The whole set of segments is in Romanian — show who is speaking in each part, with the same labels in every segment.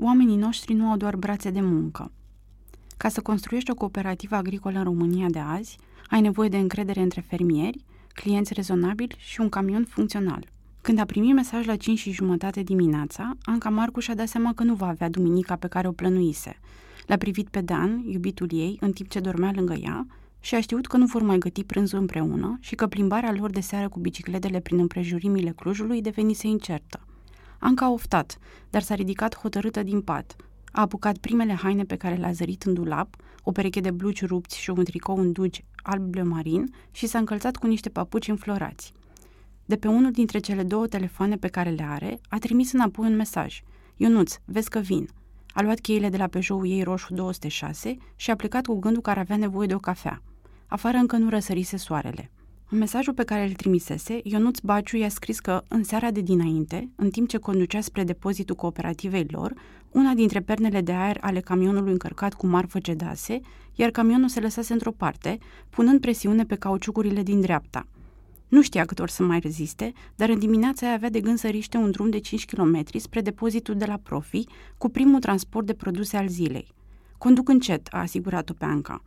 Speaker 1: oamenii noștri nu au doar brațe de muncă. Ca să construiești o cooperativă agricolă în România de azi, ai nevoie de încredere între fermieri, clienți rezonabili și un camion funcțional. Când a primit mesaj la 5 și jumătate dimineața, Anca Marcu și-a dat seama că nu va avea duminica pe care o plănuise. L-a privit pe Dan, iubitul ei, în timp ce dormea lângă ea și a știut că nu vor mai găti prânzul împreună și că plimbarea lor de seară cu bicicletele prin împrejurimile Clujului devenise incertă. Anca a oftat, dar s-a ridicat hotărâtă din pat. A apucat primele haine pe care le-a zărit în dulap, o pereche de blugi rupți și un tricou în dugi alb marin și s-a încălțat cu niște papuci înflorați. De pe unul dintre cele două telefoane pe care le are, a trimis înapoi un mesaj. Ionuț, vezi că vin. A luat cheile de la Peugeot ei roșu 206 și a plecat cu gândul că ar avea nevoie de o cafea. Afară încă nu răsărise soarele. În mesajul pe care îl trimisese, Ionuț Baciu i-a scris că, în seara de dinainte, în timp ce conducea spre depozitul cooperativei lor, una dintre pernele de aer ale camionului încărcat cu marfă cedase, iar camionul se lăsase într-o parte, punând presiune pe cauciucurile din dreapta. Nu știa cât or să mai reziste, dar în dimineața aia avea de gând să riște un drum de 5 km spre depozitul de la Profi, cu primul transport de produse al zilei. Conduc încet, a asigurat-o pe Anca.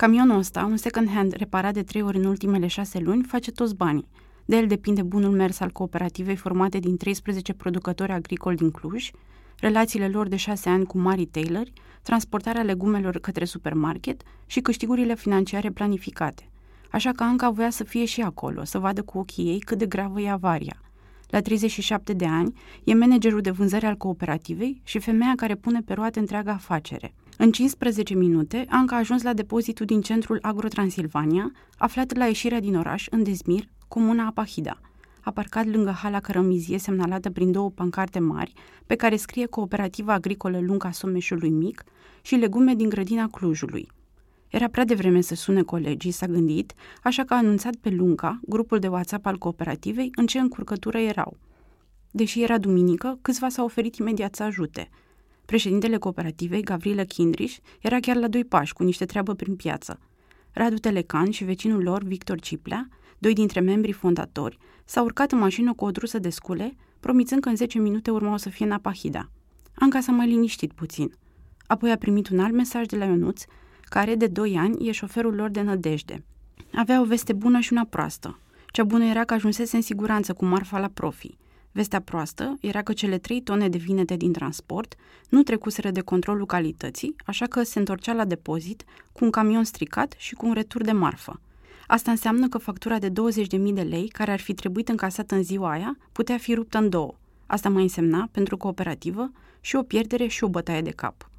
Speaker 1: Camionul ăsta, un second-hand reparat de trei ori în ultimele șase luni, face toți banii. De el depinde bunul mers al cooperativei formate din 13 producători agricoli din Cluj, relațiile lor de șase ani cu mari Taylor, transportarea legumelor către supermarket și câștigurile financiare planificate. Așa că Anca voia să fie și acolo, să vadă cu ochii ei cât de gravă e avaria. La 37 de ani, e managerul de vânzări al cooperativei și femeia care pune pe roate întreaga afacere. În 15 minute, Anca a ajuns la depozitul din centrul Agro-Transilvania, aflat la ieșirea din oraș, în Dezmir, comuna Apahida. A parcat lângă hala cărămizie semnalată prin două pancarte mari, pe care scrie Cooperativa Agricolă Lunca Someșului Mic și legume din grădina Clujului. Era prea devreme să sune colegii, s-a gândit, așa că a anunțat pe Lunca, grupul de WhatsApp al cooperativei, în ce încurcătură erau. Deși era duminică, câțiva s-au oferit imediat să ajute – Președintele cooperativei, Gavrilă Kindriș, era chiar la doi pași, cu niște treabă prin piață. Radu Telecan și vecinul lor, Victor Ciplea, doi dintre membrii fondatori, s-au urcat în mașină cu o drusă de scule, promițând că în 10 minute urmau să fie în Apahida. Anca s-a mai liniștit puțin. Apoi a primit un alt mesaj de la Ionuț, care de 2 ani e șoferul lor de nădejde. Avea o veste bună și una proastă. Cea bună era că ajunsese în siguranță cu marfa la profi – Vestea proastă era că cele trei tone de vinete din transport nu trecuseră de controlul calității, așa că se întorcea la depozit cu un camion stricat și cu un retur de marfă. Asta înseamnă că factura de 20.000 de lei, care ar fi trebuit încasată în ziua aia, putea fi ruptă în două. Asta mai însemna, pentru cooperativă, și o pierdere și o bătaie de cap.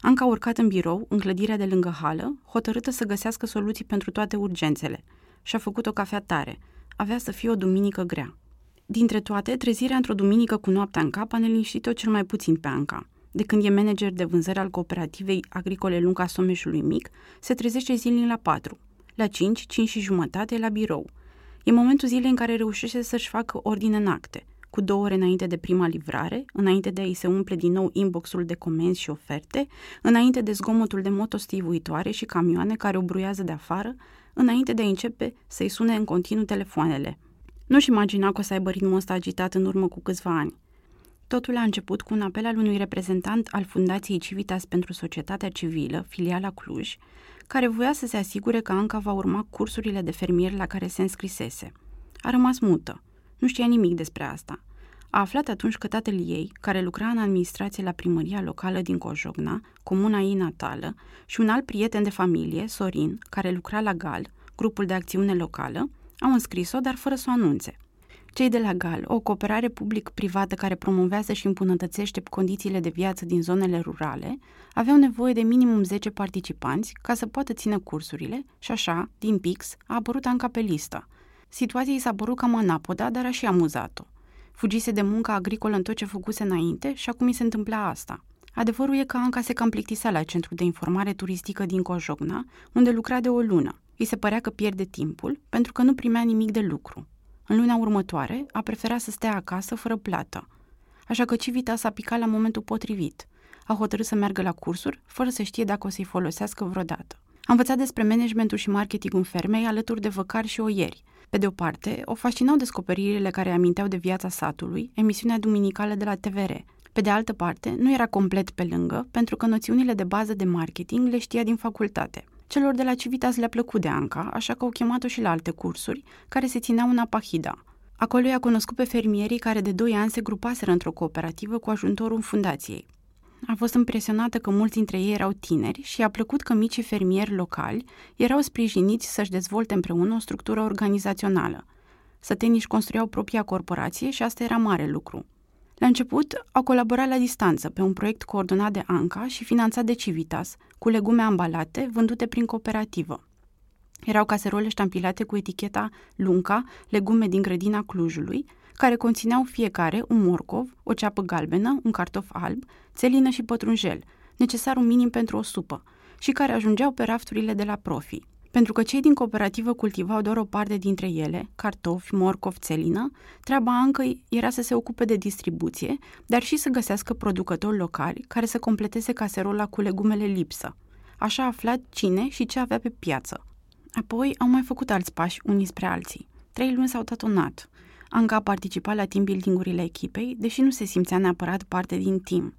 Speaker 1: Anca a urcat în birou, în clădirea de lângă hală, hotărâtă să găsească soluții pentru toate urgențele. Și-a făcut o cafea tare. Avea să fie o duminică grea. Dintre toate, trezirea într-o duminică cu noaptea în cap a neliniștit-o cel mai puțin pe Anca. De când e manager de vânzări al cooperativei agricole Lunca Someșului Mic, se trezește zilnic la 4. La 5, 5 și jumătate la birou. E momentul zilei în care reușește să-și facă ordine în acte, cu două ore înainte de prima livrare, înainte de a-i se umple din nou inboxul de comenzi și oferte, înainte de zgomotul de motostivuitoare și camioane care o bruiază de afară, înainte de a începe să-i sune în continuu telefoanele – nu-și imagina că o să aibă ritmul ăsta agitat în urmă cu câțiva ani. Totul a început cu un apel al unui reprezentant al Fundației Civitas pentru Societatea Civilă, filiala Cluj, care voia să se asigure că Anca va urma cursurile de fermier la care se înscrisese. A rămas mută. Nu știa nimic despre asta. A aflat atunci că tatăl ei, care lucra în administrație la primăria locală din Cojogna, comuna ei natală, și un alt prieten de familie, Sorin, care lucra la GAL, grupul de acțiune locală, au înscris-o, dar fără să o anunțe. Cei de la GAL, o cooperare public-privată care promovează și îmbunătățește condițiile de viață din zonele rurale, aveau nevoie de minimum 10 participanți ca să poată ține cursurile și așa, din pix, a apărut Anca pe listă. Situația i s-a părut cam anapoda, dar a și amuzat-o. Fugise de muncă agricolă în tot ce făcuse înainte și acum i se întâmpla asta. Adevărul e că Anca se cam plictisea la centru de informare turistică din Cojogna, unde lucra de o lună. Îi se părea că pierde timpul pentru că nu primea nimic de lucru. În luna următoare a preferat să stea acasă fără plată. Așa că Civita s-a picat la momentul potrivit. A hotărât să meargă la cursuri, fără să știe dacă o să-i folosească vreodată. A învățat despre managementul și marketingul fermei alături de văcari și oieri. Pe de o parte, o fascinau descoperirile care aminteau de viața satului, emisiunea duminicală de la TVR. Pe de altă parte, nu era complet pe lângă, pentru că noțiunile de bază de marketing le știa din facultate. Celor de la Civitas le-a plăcut de Anca, așa că au chemat-o și la alte cursuri, care se țineau în Apahida. Acolo i-a cunoscut pe fermierii care de 2 ani se grupaseră într-o cooperativă cu ajutorul fundației. A fost impresionată că mulți dintre ei erau tineri și i-a plăcut că micii fermieri locali erau sprijiniți să-și dezvolte împreună o structură organizațională. Săteniși își construiau propria corporație și asta era mare lucru. La început, au colaborat la distanță pe un proiect coordonat de ANCA și finanțat de Civitas, cu legume ambalate vândute prin cooperativă. Erau caserole ștampilate cu eticheta Lunca, legume din grădina Clujului, care conțineau fiecare un morcov, o ceapă galbenă, un cartof alb, țelină și pătrunjel, necesarul minim pentru o supă, și care ajungeau pe rafturile de la profi. Pentru că cei din cooperativă cultivau doar o parte dintre ele, cartofi, morcov, țelină, treaba încă era să se ocupe de distribuție, dar și să găsească producători locali care să completeze caserola cu legumele lipsă. Așa a aflat cine și ce avea pe piață. Apoi au mai făcut alți pași unii spre alții. Trei luni s-au tatonat. Anca a participat la team building-urile echipei, deși nu se simțea neapărat parte din team.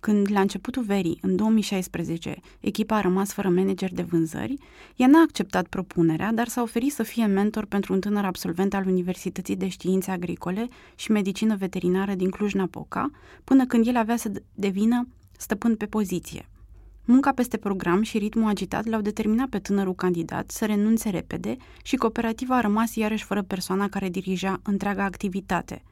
Speaker 1: Când, la începutul verii, în 2016, echipa a rămas fără manager de vânzări, ea n-a acceptat propunerea, dar s-a oferit să fie mentor pentru un tânăr absolvent al Universității de Științe Agricole și Medicină Veterinară din Cluj-Napoca, până când el avea să devină stăpân pe poziție. Munca peste program și ritmul agitat l-au determinat pe tânărul candidat să renunțe repede și cooperativa a rămas iarăși fără persoana care dirija întreaga activitate.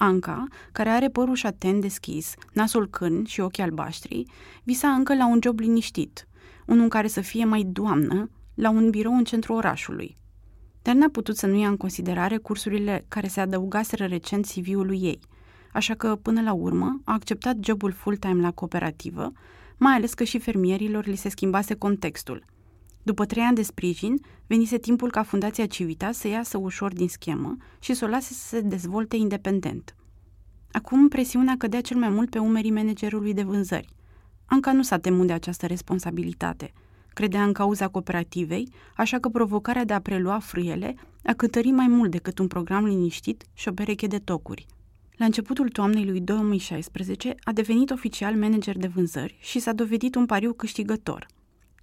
Speaker 1: Anca, care are părul șaten deschis, nasul cârn și ochii albaștri, visa încă la un job liniștit, unul în care să fie mai doamnă, la un birou în centrul orașului. Dar n-a putut să nu ia în considerare cursurile care se adăugaseră recent CV-ului ei, așa că, până la urmă, a acceptat jobul full-time la cooperativă, mai ales că și fermierilor li se schimbase contextul. După trei ani de sprijin, venise timpul ca Fundația Civitas să iasă ușor din schemă și să o lase să se dezvolte independent. Acum presiunea cădea cel mai mult pe umerii managerului de vânzări. Anca nu s-a temut de această responsabilitate. Credea în cauza cooperativei, așa că provocarea de a prelua frâiele a cântărit mai mult decât un program liniștit și o pereche de tocuri – la începutul toamnei lui 2016 a devenit oficial manager de vânzări și s-a dovedit un pariu câștigător.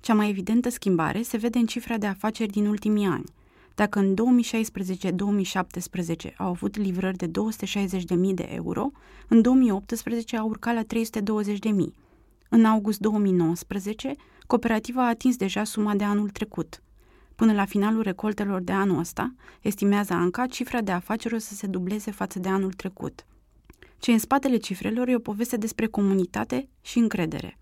Speaker 1: Cea mai evidentă schimbare se vede în cifra de afaceri din ultimii ani. Dacă în 2016-2017 au avut livrări de 260.000 de euro, în 2018 au urcat la 320.000. În august 2019, cooperativa a atins deja suma de anul trecut. Până la finalul recoltelor de anul ăsta, estimează Anca, cifra de afaceri o să se dubleze față de anul trecut. Ce în spatele cifrelor e o poveste despre comunitate și încredere.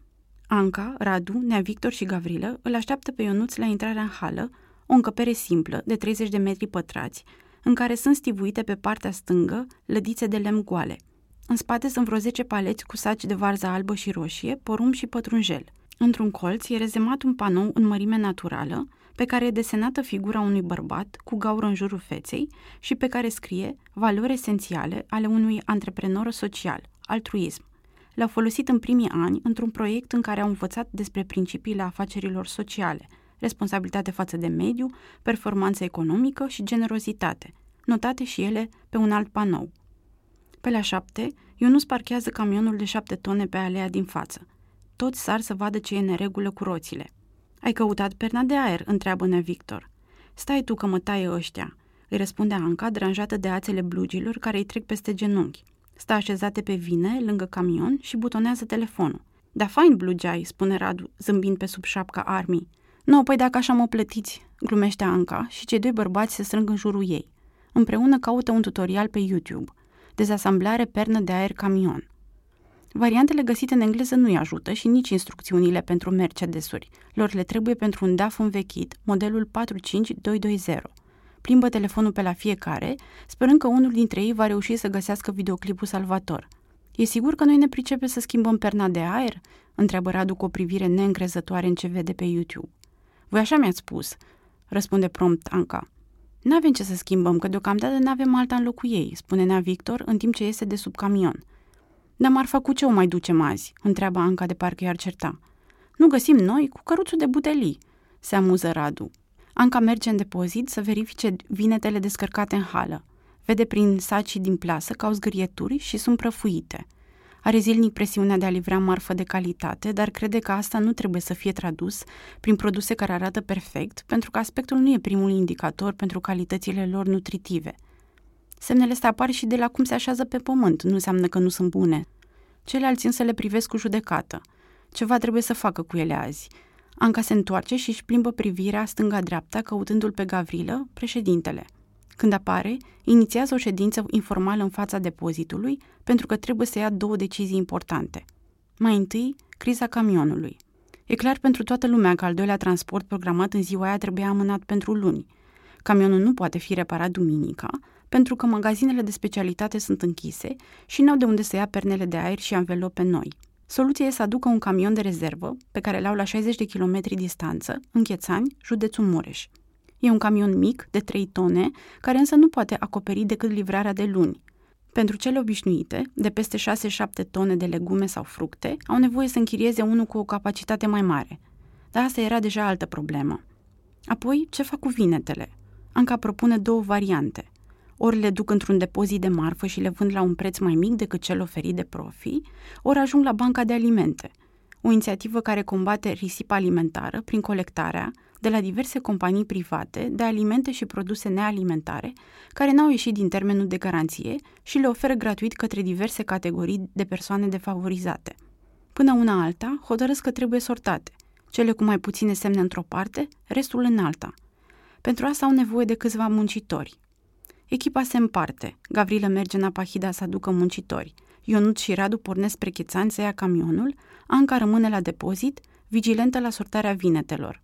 Speaker 1: Anca, Radu, Nea Victor și Gavrilă îl așteaptă pe Ionuț la intrarea în hală, o încăpere simplă, de 30 de metri pătrați, în care sunt stivuite pe partea stângă lădițe de lemn goale. În spate sunt vreo 10 paleți cu saci de varză albă și roșie, porumb și pătrunjel. Într-un colț e rezemat un panou în mărime naturală, pe care e desenată figura unui bărbat cu gaură în jurul feței și pe care scrie valori esențiale ale unui antreprenor social, altruism. L-au folosit în primii ani într-un proiect în care au învățat despre principiile afacerilor sociale, responsabilitate față de mediu, performanță economică și generozitate, notate și ele pe un alt panou. Pe la șapte, Ionus parchează camionul de șapte tone pe alea din față. Toți sar să vadă ce e neregulă cu roțile – ai căutat perna de aer?" întreabă Nea Victor. Stai tu că mă taie ăștia," îi răspunde Anca, dranjată de ațele blugilor care îi trec peste genunchi. Stă așezate pe vine, lângă camion și butonează telefonul. Da, fain blugeai, spune Radu, zâmbind pe sub șapca armii. Nu, păi dacă așa mă plătiți, glumește Anca și cei doi bărbați se strâng în jurul ei. Împreună caută un tutorial pe YouTube. Dezasamblare pernă de aer camion. Variantele găsite în engleză nu-i ajută și nici instrucțiunile pentru Mercedesuri. Lor le trebuie pentru un DAF învechit, modelul 45220. Plimbă telefonul pe la fiecare, sperând că unul dintre ei va reuși să găsească videoclipul salvator. E sigur că noi ne pricepe să schimbăm perna de aer?" întreabă Radu cu o privire neîncrezătoare în ce vede pe YouTube. Voi așa mi-ați spus, răspunde prompt Anca. N-avem ce să schimbăm, că deocamdată n-avem alta în locul ei, spune Nea Victor în timp ce iese de sub camion – dar marfa cu ce o mai ducem azi?" întreabă Anca de parcă i-ar certa. Nu găsim noi cu căruțul de butelii," se amuză Radu. Anca merge în depozit să verifice vinetele descărcate în hală. Vede prin sacii din plasă că au zgârieturi și sunt prăfuite. Are zilnic presiunea de a livra marfă de calitate, dar crede că asta nu trebuie să fie tradus prin produse care arată perfect, pentru că aspectul nu e primul indicator pentru calitățile lor nutritive. Semnele astea apar și de la cum se așează pe pământ, nu înseamnă că nu sunt bune. Ceilalți însă le privesc cu judecată. Ceva trebuie să facă cu ele azi. Anca se întoarce și își plimbă privirea stânga-dreapta, căutându-l pe Gavrilă, președintele. Când apare, inițiază o ședință informală în fața depozitului, pentru că trebuie să ia două decizii importante. Mai întâi, criza camionului. E clar pentru toată lumea că al doilea transport programat în ziua aia trebuia amânat pentru luni. Camionul nu poate fi reparat duminica, pentru că magazinele de specialitate sunt închise și n-au de unde să ia pernele de aer și anvelope noi. Soluția e să aducă un camion de rezervă, pe care l-au la 60 de kilometri distanță, în Chețani, județul Mureș. E un camion mic, de 3 tone, care însă nu poate acoperi decât livrarea de luni. Pentru cele obișnuite, de peste 6-7 tone de legume sau fructe, au nevoie să închirieze unul cu o capacitate mai mare. Dar asta era deja altă problemă. Apoi, ce fac cu vinetele? Anca propune două variante. Ori le duc într-un depozit de marfă și le vând la un preț mai mic decât cel oferit de profi, ori ajung la banca de alimente. O inițiativă care combate risipa alimentară prin colectarea, de la diverse companii private de alimente și produse nealimentare care n-au ieșit din termenul de garanție și le oferă gratuit către diverse categorii de persoane defavorizate. Până una alta, hotărăsc că trebuie sortate, cele cu mai puține semne într-o parte, restul în alta. Pentru asta au nevoie de câțiva muncitori. Echipa se împarte. Gavrilă merge în Apahida să aducă muncitori. Ionut și Radu pornesc spre Chețani să ia camionul, Anca rămâne la depozit, vigilentă la sortarea vinetelor.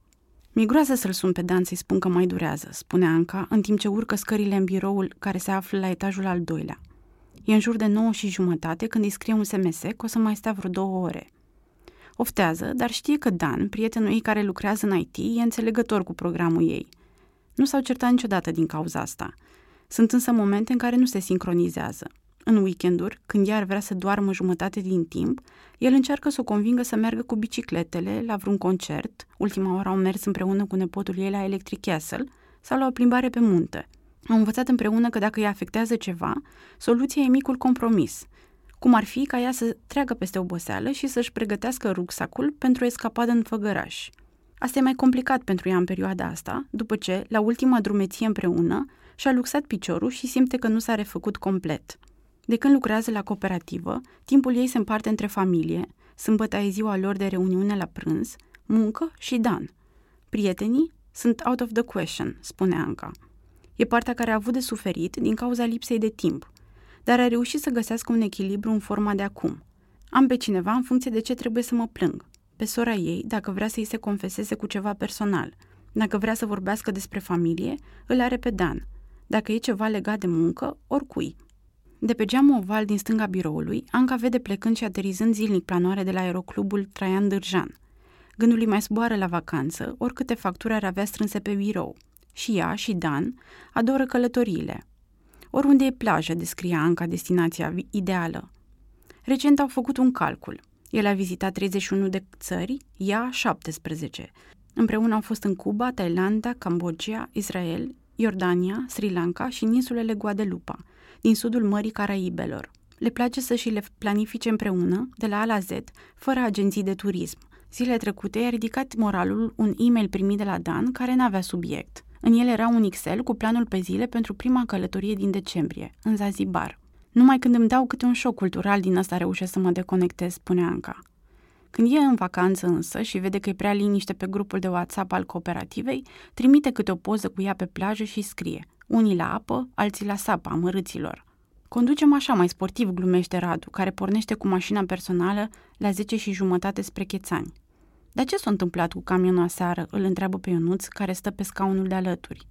Speaker 1: Mi-e groază să-l sun pe Dan să-i spun că mai durează, spune Anca, în timp ce urcă scările în biroul care se află la etajul al doilea. E în jur de 9 și jumătate când îi scrie un SMS că o să mai stea vreo două ore. Oftează, dar știe că Dan, prietenul ei care lucrează în IT, e înțelegător cu programul ei. Nu s-au certat niciodată din cauza asta. Sunt însă momente în care nu se sincronizează. În weekenduri, când ea ar vrea să doarmă jumătate din timp, el încearcă să o convingă să meargă cu bicicletele la vreun concert, ultima oară au mers împreună cu nepotul ei la Electric Castle, sau la o plimbare pe munte. Au învățat împreună că dacă îi afectează ceva, soluția e micul compromis, cum ar fi ca ea să treacă peste oboseală și să-și pregătească rucsacul pentru o escapadă în făgăraș. Asta e mai complicat pentru ea în perioada asta, după ce, la ultima drumeție împreună, și-a luxat piciorul și simte că nu s-a refăcut complet. De când lucrează la cooperativă, timpul ei se împarte între familie, sâmbătă e ziua lor de reuniune la prânz, muncă și Dan. Prietenii sunt out of the question, spune Anca. E partea care a avut de suferit din cauza lipsei de timp, dar a reușit să găsească un echilibru în forma de acum. Am pe cineva în funcție de ce trebuie să mă plâng. Pe sora ei, dacă vrea să-i se confeseze cu ceva personal. Dacă vrea să vorbească despre familie, îl are pe Dan. Dacă e ceva legat de muncă, oricui. De pe geamul oval din stânga biroului, Anca vede plecând și aterizând zilnic planoare de la aeroclubul Traian Dârjan. Gândul îi mai zboară la vacanță, oricâte facturi ar avea strânse pe birou. Și ea și Dan adoră călătoriile. Oriunde e plajă, descrie Anca destinația ideală. Recent au făcut un calcul. El a vizitat 31 de țări, ea 17. Împreună au fost în Cuba, Thailanda, Cambodgia, Israel, Iordania, Sri Lanka și în insulele Guadeloupe – din sudul Mării Caraibelor. Le place să și le planifice împreună, de la A la Z, fără agenții de turism. Zile trecute i-a ridicat moralul un e-mail primit de la Dan care n-avea subiect. În el era un Excel cu planul pe zile pentru prima călătorie din decembrie, în Zanzibar. Numai când îmi dau câte un șoc cultural din ăsta reușesc să mă deconectez, spune Anca. Când e în vacanță însă și vede că e prea liniște pe grupul de WhatsApp al cooperativei, trimite câte o poză cu ea pe plajă și scrie – unii la apă, alții la sapă, amărâților. Conducem așa mai sportiv, glumește Radu, care pornește cu mașina personală la 10 și jumătate spre Chețani. Dar ce s-a întâmplat cu camionul aseară? Îl întreabă pe Ionuț, care stă pe scaunul de alături.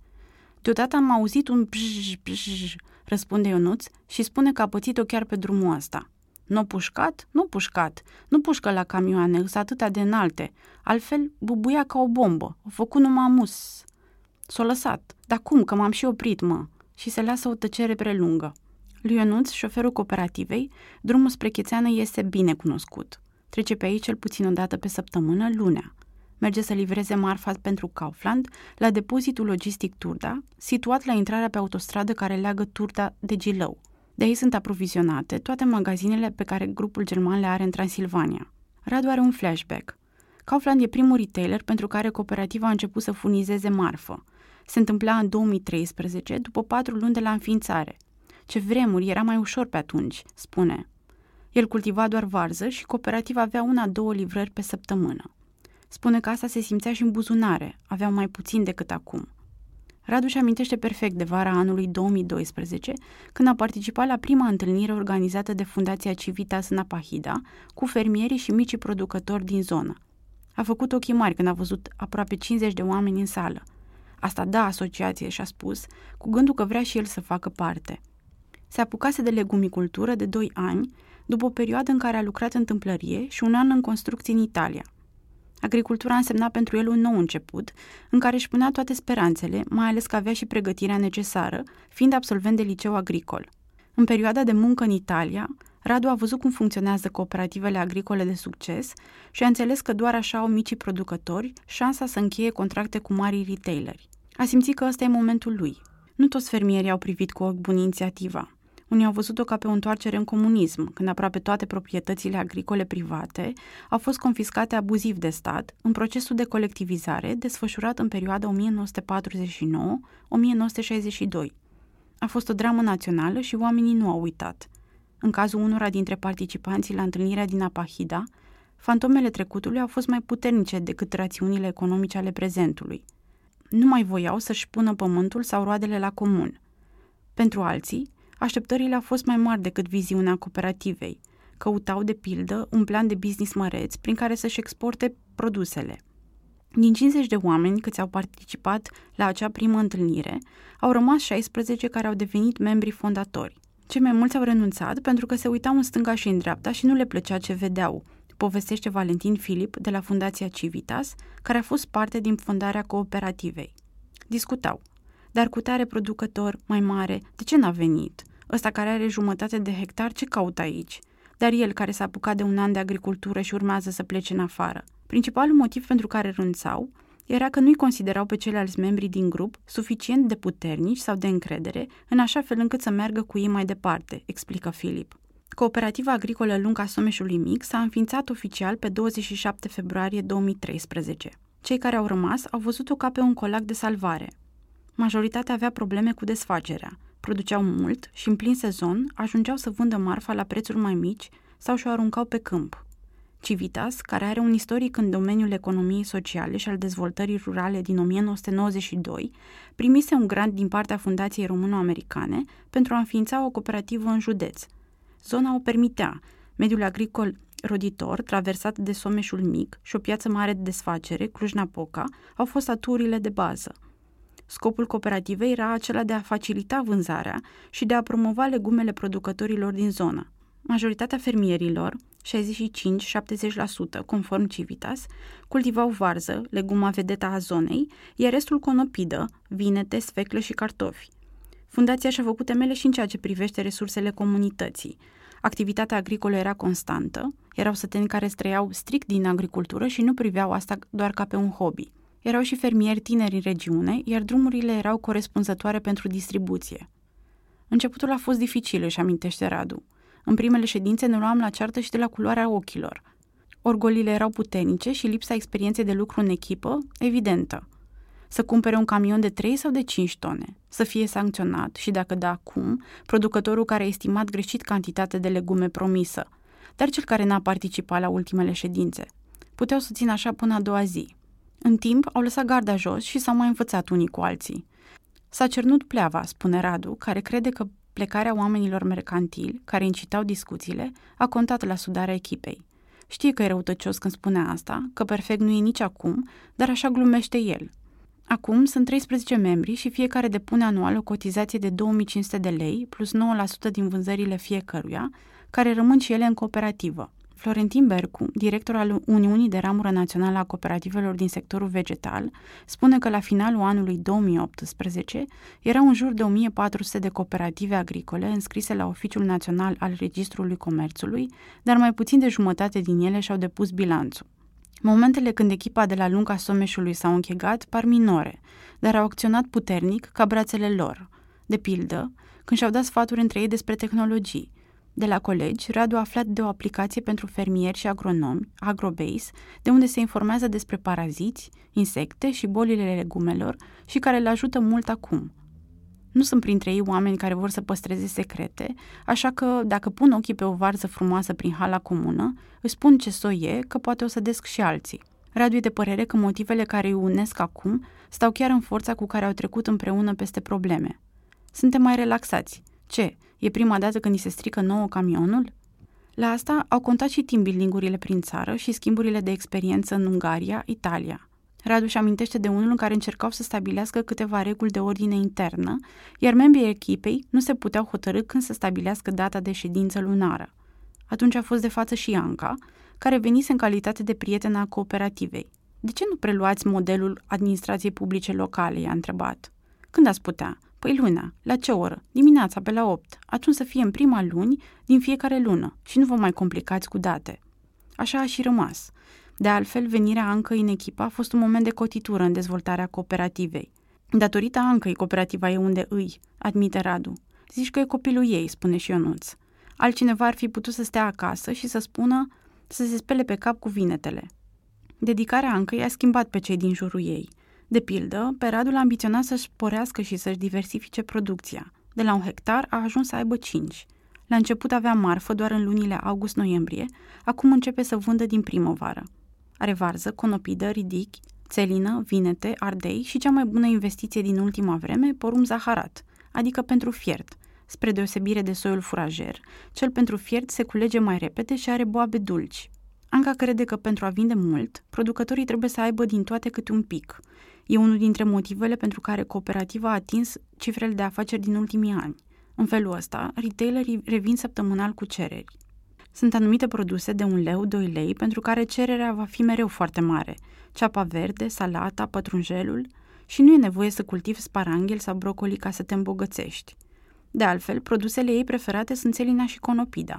Speaker 1: Deodată am auzit un pș, pș, răspunde Ionuț și spune că a pățit-o chiar pe drumul ăsta. Nu pușcat? Nu pușcat. Nu pușcă la camioane, sunt atâtea de înalte. Altfel, bubuia ca o bombă. O făcut numai mus. S-o lăsat. Dar cum, că m-am și oprit, mă? Și se lasă o tăcere prelungă. Lui Ionuț, șoferul cooperativei, drumul spre Chețeană este bine cunoscut. Trece pe aici cel puțin o dată pe săptămână, lunea. Merge să livreze marfa pentru Kaufland la depozitul logistic Turda, situat la intrarea pe autostradă care leagă Turda de Gilău. De aici sunt aprovizionate toate magazinele pe care grupul german le are în Transilvania. Radu are un flashback. Kaufland e primul retailer pentru care cooperativa a început să furnizeze marfă. Se întâmpla în 2013, după patru luni de la înființare. Ce vremuri, era mai ușor pe atunci, spune. El cultiva doar varză și cooperativa avea una-două livrări pe săptămână. Spune că asta se simțea și în buzunare, aveau mai puțin decât acum. Radu își amintește perfect de vara anului 2012, când a participat la prima întâlnire organizată de Fundația Civitas în Apahida, cu fermierii și micii producători din zonă. A făcut ochii mari când a văzut aproape 50 de oameni în sală. Asta da asociație, și-a spus, cu gândul că vrea și el să facă parte. Se apucase de legumicultură de 2 ani, după o perioadă în care a lucrat în tâmplărie și un an în construcții în Italia – Agricultura însemna pentru el un nou început, în care își punea toate speranțele, mai ales că avea și pregătirea necesară, fiind absolvent de liceu agricol. În perioada de muncă în Italia, Radu a văzut cum funcționează cooperativele agricole de succes și a înțeles că doar așa au micii producători șansa să încheie contracte cu mari retaileri. A simțit că ăsta e momentul lui. Nu toți fermierii au privit cu ochi buni inițiativa. Unii au văzut-o ca pe o întoarcere în comunism, când aproape toate proprietățile agricole private au fost confiscate abuziv de stat în procesul de colectivizare desfășurat în perioada 1949-1962. A fost o dramă națională și oamenii nu au uitat. În cazul unora dintre participanții la întâlnirea din Apahida, fantomele trecutului au fost mai puternice decât rațiunile economice ale prezentului. Nu mai voiau să-și pună pământul sau roadele la comun. Pentru alții, Așteptările au fost mai mari decât viziunea cooperativei. Căutau, de pildă, un plan de business măreț prin care să-și exporte produsele. Din 50 de oameni câți au participat la acea primă întâlnire, au rămas 16 care au devenit membri fondatori. Cei mai mulți au renunțat pentru că se uitau în stânga și în dreapta și nu le plăcea ce vedeau, povestește Valentin Filip de la Fundația Civitas, care a fost parte din fondarea cooperativei. Discutau. Dar cu tare producător mai mare, de ce n-a venit? Ăsta care are jumătate de hectar, ce caută aici? Dar el care s-a apucat de un an de agricultură și urmează să plece în afară. Principalul motiv pentru care rânțau era că nu-i considerau pe ceilalți membri din grup suficient de puternici sau de încredere, în așa fel încât să meargă cu ei mai departe, explică Filip. Cooperativa agricolă Lunga Someșului Mic s-a înființat oficial pe 27 februarie 2013. Cei care au rămas au văzut-o ca pe un colac de salvare. Majoritatea avea probleme cu desfacerea, produceau mult și în plin sezon ajungeau să vândă marfa la prețuri mai mici sau și-o aruncau pe câmp. Civitas, care are un istoric în domeniul economiei sociale și al dezvoltării rurale din 1992, primise un grant din partea Fundației Româno-Americane pentru a înființa o cooperativă în județ. Zona o permitea, mediul agricol roditor, traversat de Someșul Mic și o piață mare de desfacere, Cluj-Napoca, au fost aturile de bază – Scopul cooperativei era acela de a facilita vânzarea și de a promova legumele producătorilor din zonă. Majoritatea fermierilor, 65-70% conform Civitas, cultivau varză, leguma vedeta a zonei, iar restul conopidă, vinete, sfeclă și cartofi. Fundația și-a făcut temele și în ceea ce privește resursele comunității. Activitatea agricolă era constantă, erau săteni care străiau strict din agricultură și nu priveau asta doar ca pe un hobby. Erau și fermieri tineri în regiune, iar drumurile erau corespunzătoare pentru distribuție. Începutul a fost dificil, își amintește Radu. În primele ședințe ne luam la ceartă și de la culoarea ochilor. Orgolile erau puternice și lipsa experienței de lucru în echipă, evidentă. Să cumpere un camion de 3 sau de 5 tone, să fie sancționat și, dacă da acum, producătorul care a estimat greșit cantitatea de legume promisă, dar cel care n-a participat la ultimele ședințe. Puteau să țină așa până a doua zi. În timp, au lăsat garda jos și s-au mai învățat unii cu alții. S-a cernut pleava, spune Radu, care crede că plecarea oamenilor mercantili, care incitau discuțiile, a contat la sudarea echipei. Știe că e răutăcios când spune asta, că perfect nu e nici acum, dar așa glumește el. Acum sunt 13 membri și fiecare depune anual o cotizație de 2500 de lei plus 9% din vânzările fiecăruia, care rămân și ele în cooperativă. Florentin Bercu, director al Uniunii de Ramură Națională a Cooperativelor din sectorul vegetal, spune că la finalul anului 2018 erau în jur de 1400 de cooperative agricole înscrise la Oficiul Național al Registrului Comerțului, dar mai puțin de jumătate din ele și-au depus bilanțul. Momentele când echipa de la lunga Someșului s-au închegat par minore, dar au acționat puternic ca brațele lor. De pildă, când și-au dat sfaturi între ei despre tehnologii. De la colegi, Radu a aflat de o aplicație pentru fermieri și agronomi, AgroBase, de unde se informează despre paraziți, insecte și bolile legumelor și care le ajută mult acum. Nu sunt printre ei oameni care vor să păstreze secrete, așa că dacă pun ochii pe o varză frumoasă prin hala comună, își spun ce so e, că poate o să desc și alții. Radu e de părere că motivele care îi unesc acum stau chiar în forța cu care au trecut împreună peste probleme. Suntem mai relaxați. Ce? E prima dată când îi se strică nouă camionul? La asta au contat și team building-urile prin țară și schimburile de experiență în Ungaria, Italia. Radu și amintește de unul în care încercau să stabilească câteva reguli de ordine internă, iar membrii echipei nu se puteau hotărâ când să stabilească data de ședință lunară. Atunci a fost de față și Anca, care venise în calitate de prietena a cooperativei. De ce nu preluați modelul administrației publice locale?" i-a întrebat. Când ați putea?" Păi luna. La ce oră? Dimineața, pe la 8. Atunci să fie în prima luni din fiecare lună și nu vă mai complicați cu date. Așa a și rămas. De altfel, venirea Ancăi în echipă a fost un moment de cotitură în dezvoltarea cooperativei. Datorită Ancăi, cooperativa e unde îi, admite Radu. Zici că e copilul ei, spune și Ionuț. Altcineva ar fi putut să stea acasă și să spună să se spele pe cap cu vinetele. Dedicarea Ancăi a schimbat pe cei din jurul ei. De pildă, pe Radu l-a ambiționat să-și sporească și să-și diversifice producția. De la un hectar a ajuns să aibă cinci. La început avea marfă doar în lunile august-noiembrie, acum începe să vândă din primăvară. Are varză, conopidă, ridic, țelină, vinete, ardei și cea mai bună investiție din ultima vreme, porum zaharat, adică pentru fiert. Spre deosebire de soiul furajer, cel pentru fiert se culege mai repede și are boabe dulci. Anca crede că pentru a vinde mult, producătorii trebuie să aibă din toate câte un pic. E unul dintre motivele pentru care cooperativa a atins cifrele de afaceri din ultimii ani. În felul ăsta, retailerii revin săptămânal cu cereri. Sunt anumite produse de un leu, 2 lei, pentru care cererea va fi mereu foarte mare. Ceapa verde, salata, pătrunjelul și nu e nevoie să cultivi sparanghel sau brocoli ca să te îmbogățești. De altfel, produsele ei preferate sunt țelina și conopida.